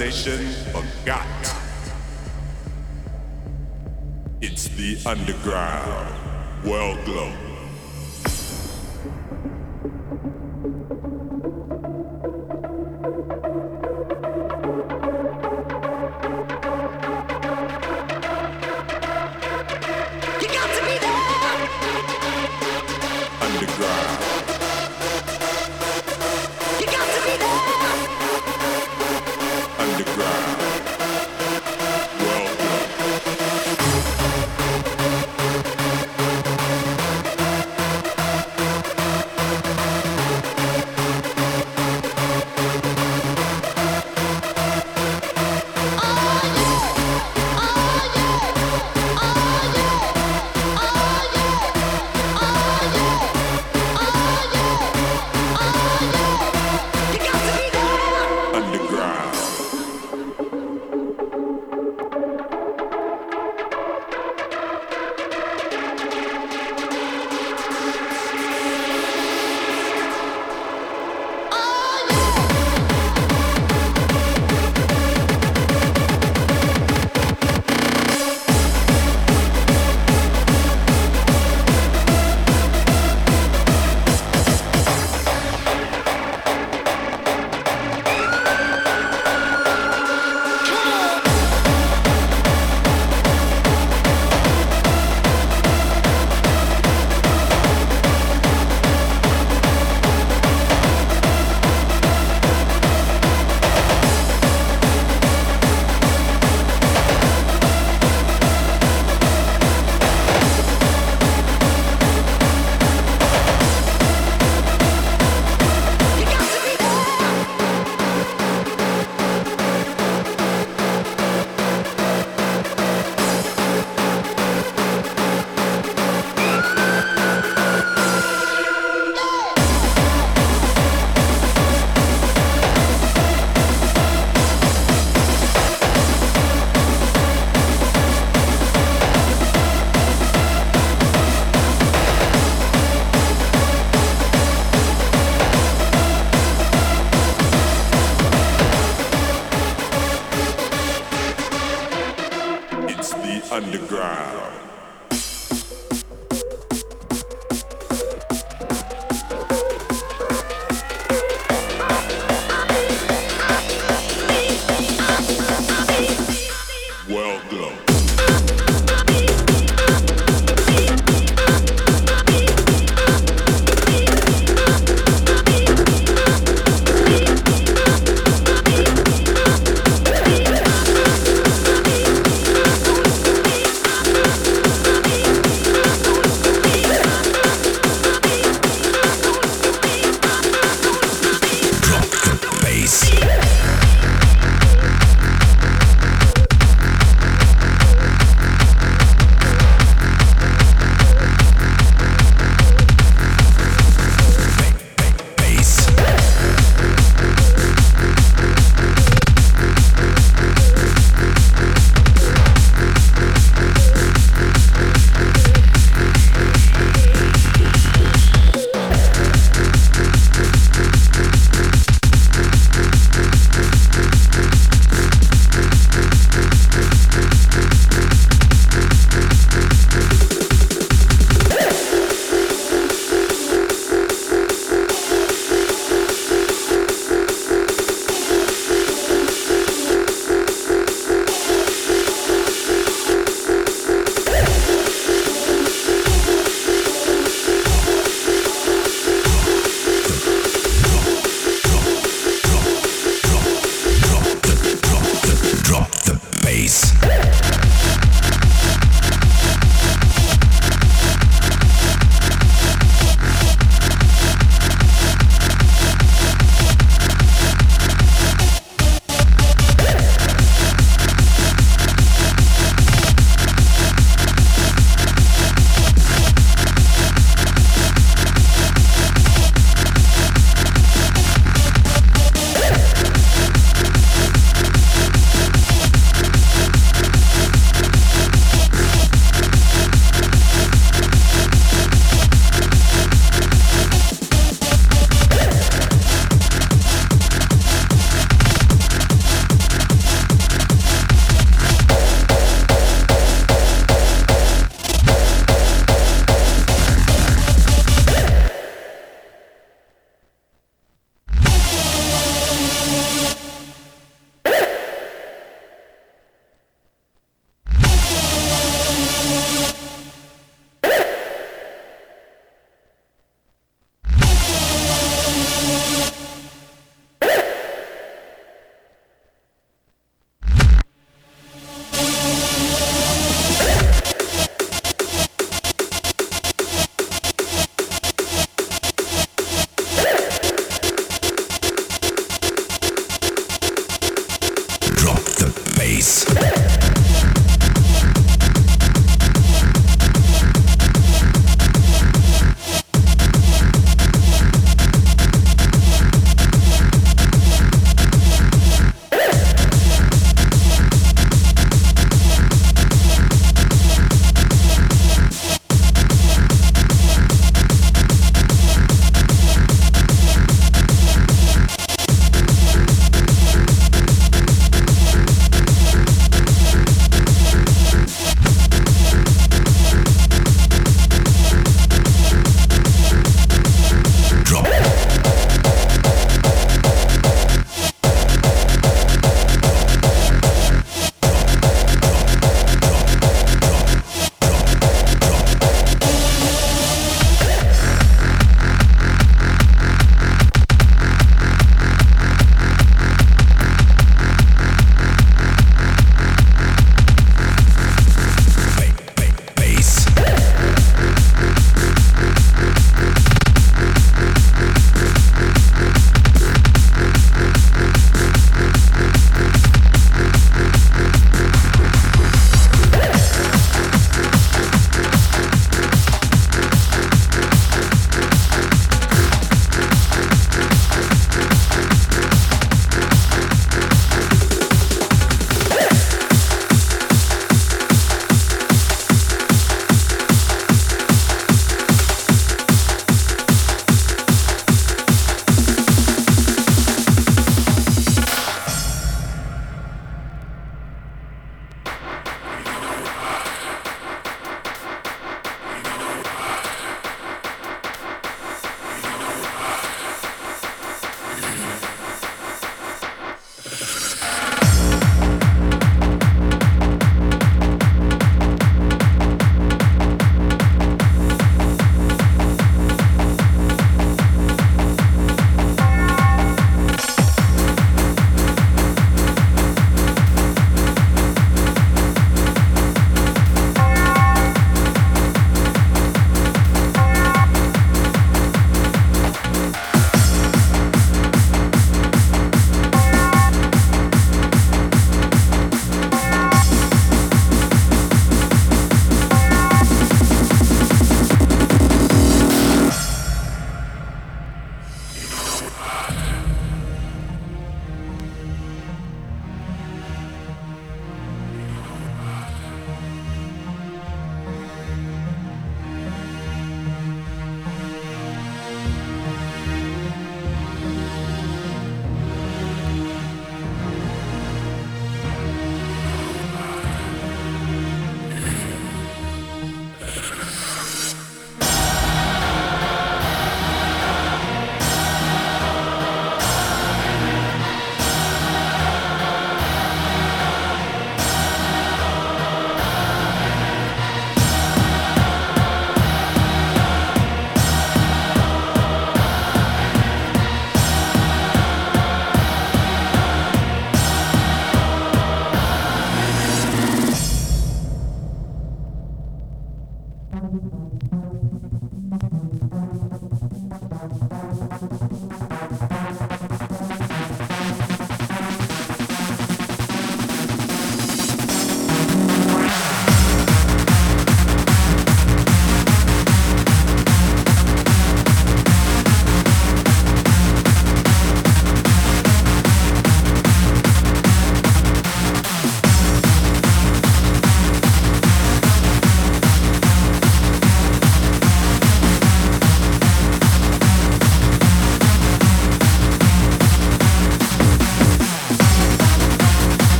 organization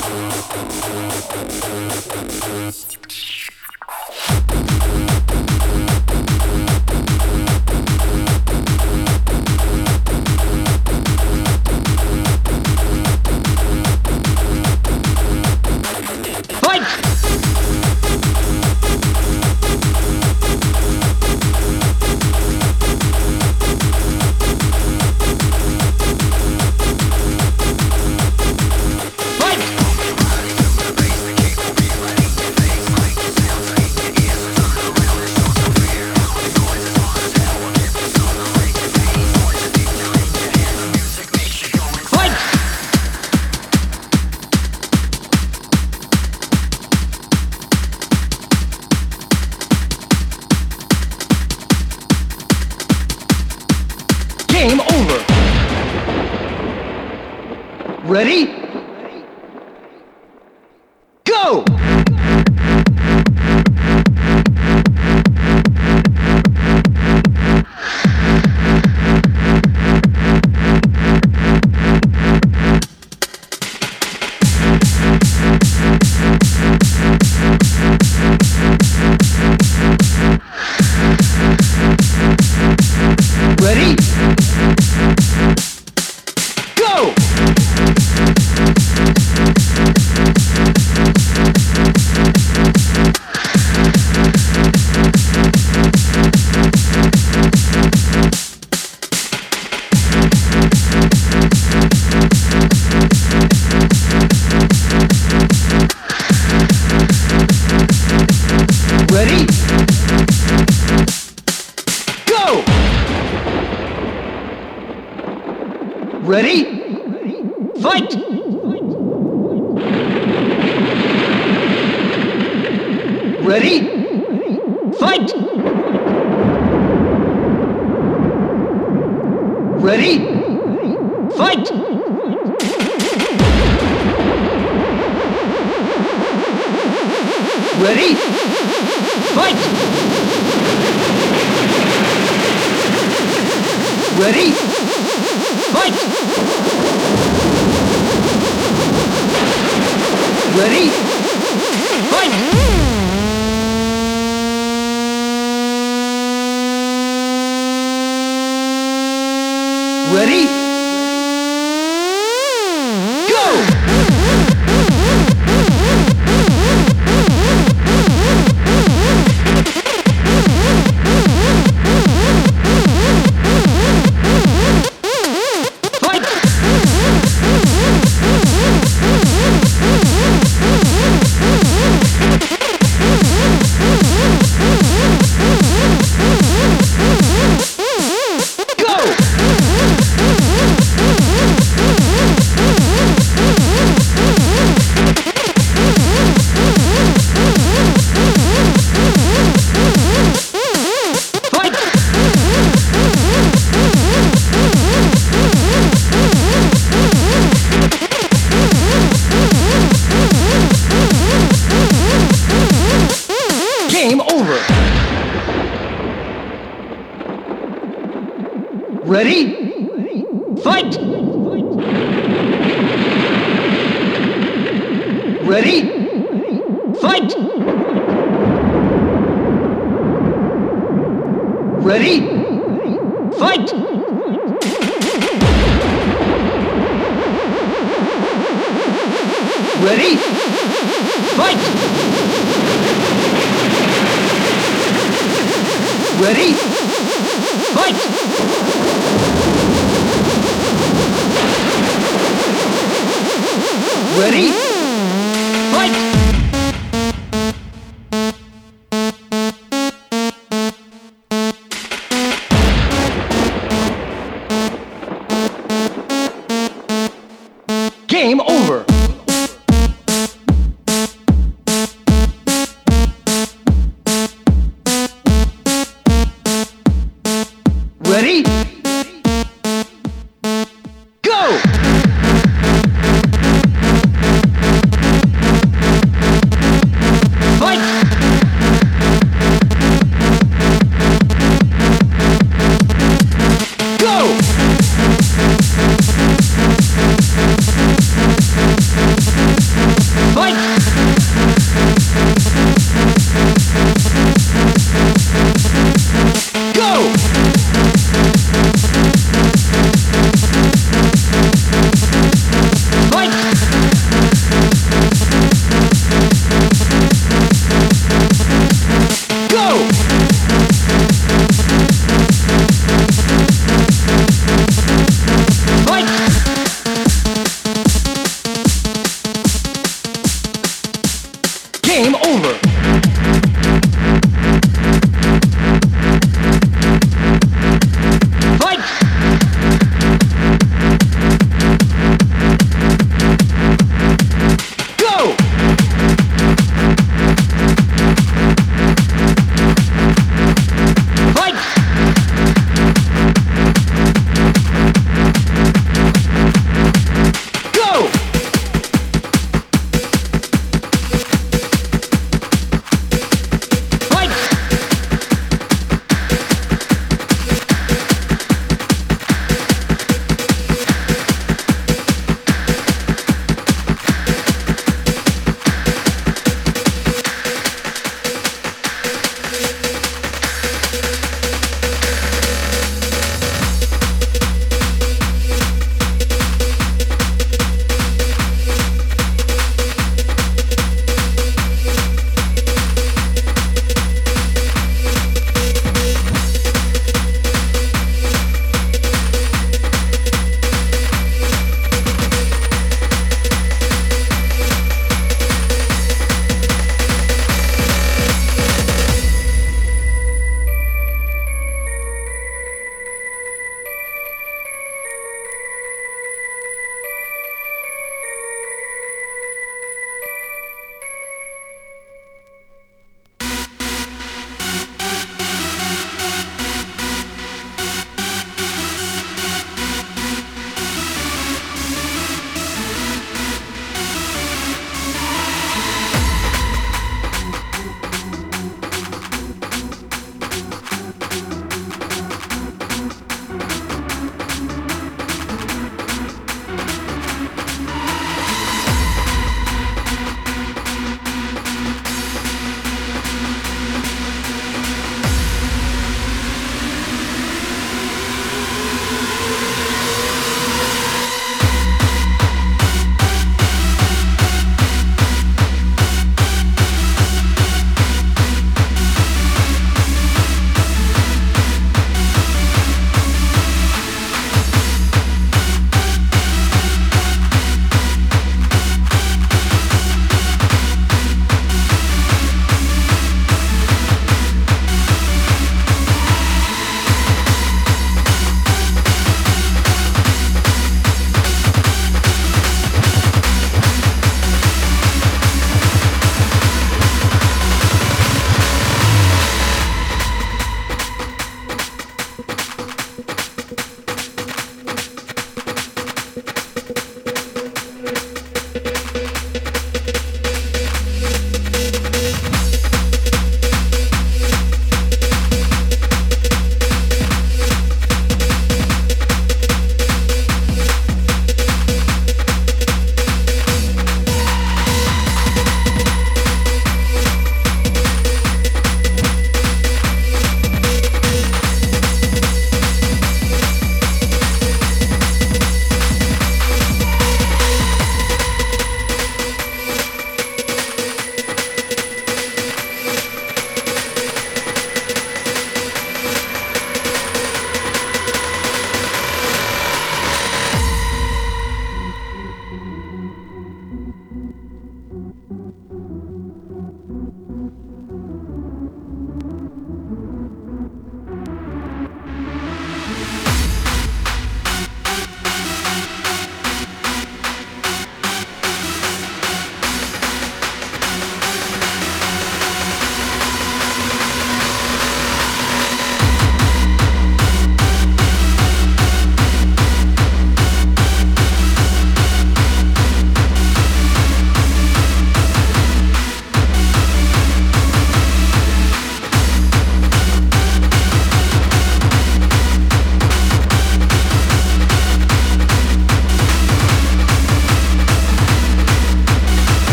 Thank you.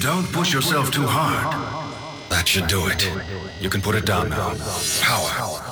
Don't push yourself too hard. That should do it. You can put it down now. Power.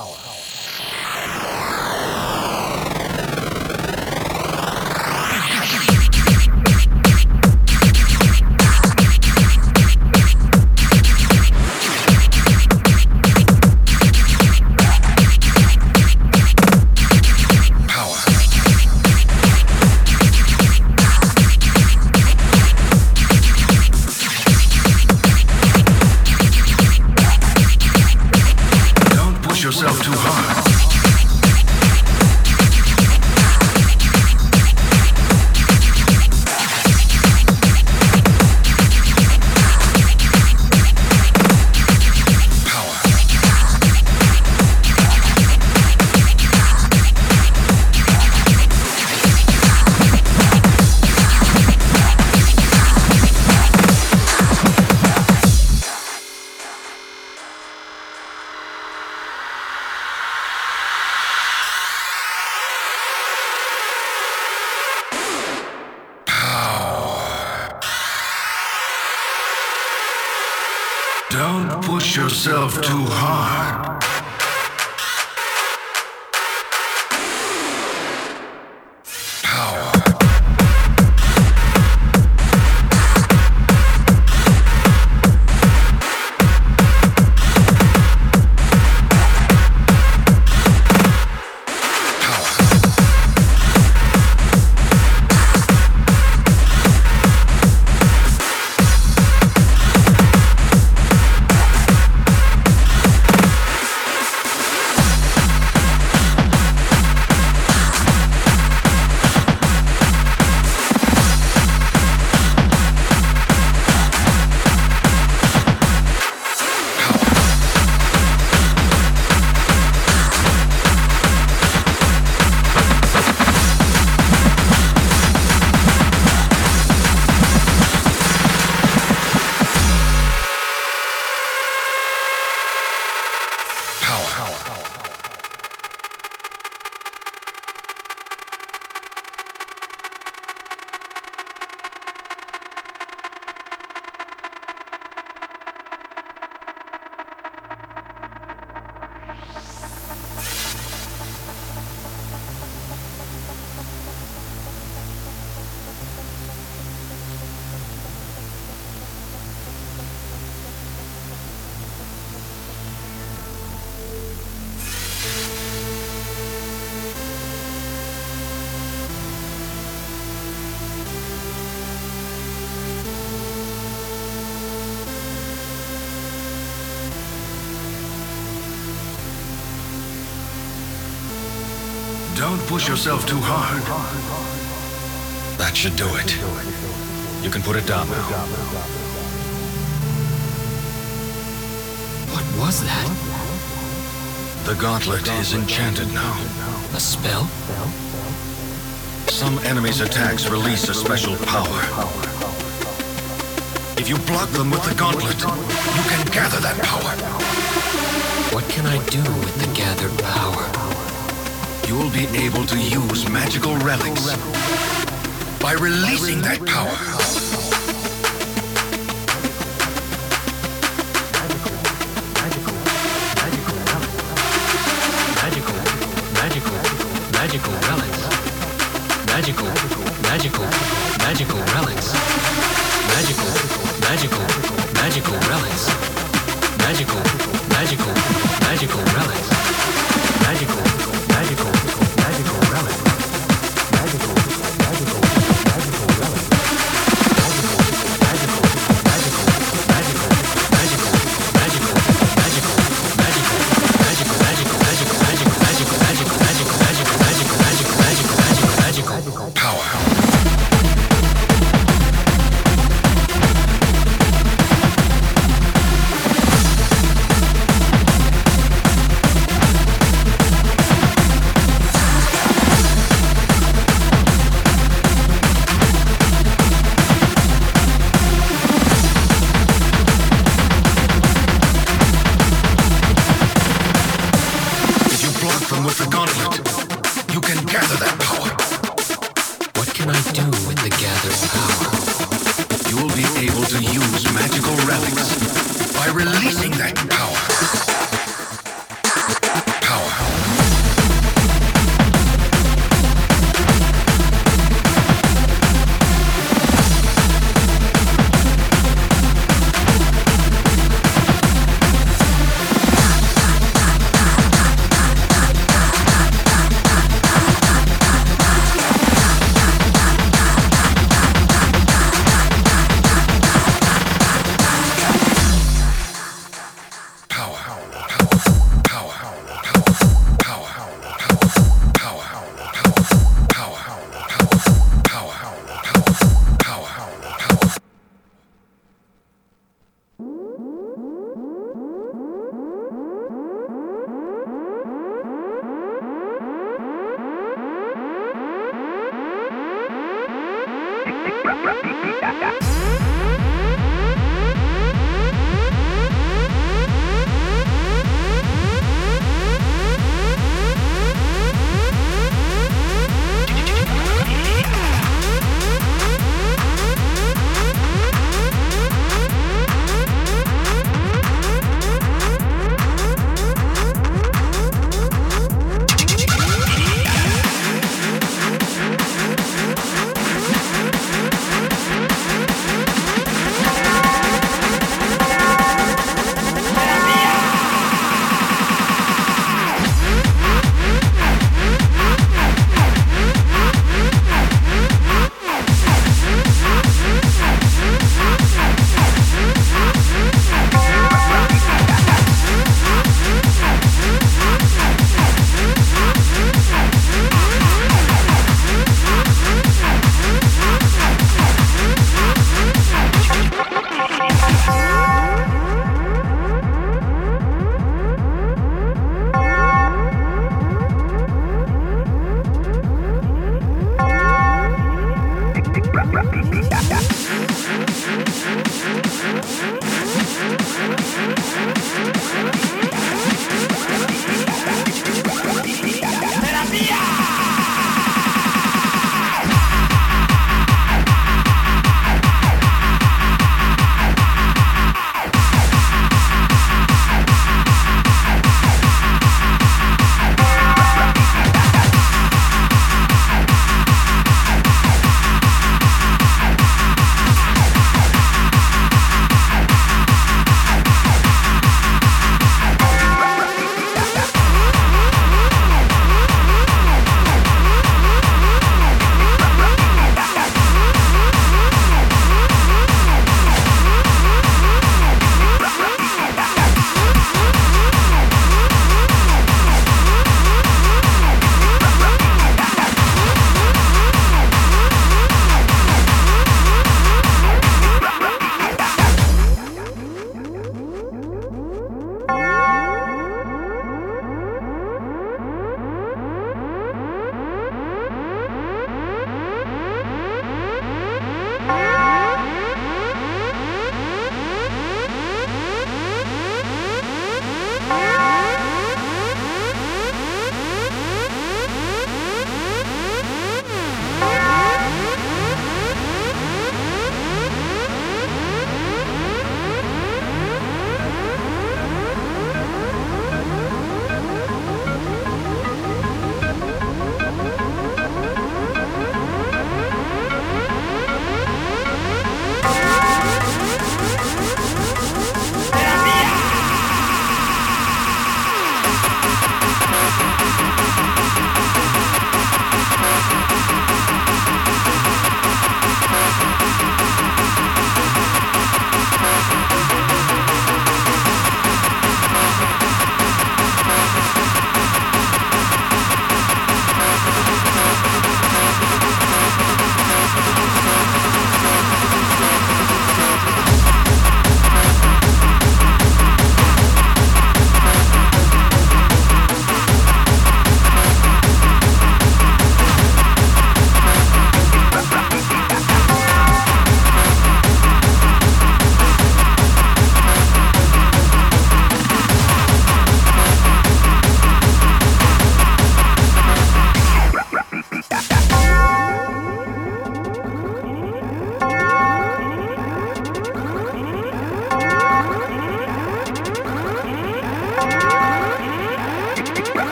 Don't push yourself too hard. That should do it. You can put it down now. What was that? The gauntlet is enchanted now. A spell? Some enemies' attacks release a special power. If you block them with the gauntlet, you can gather that power. What can I do with the gathered power? You'll be able to use magical relics by releasing that power.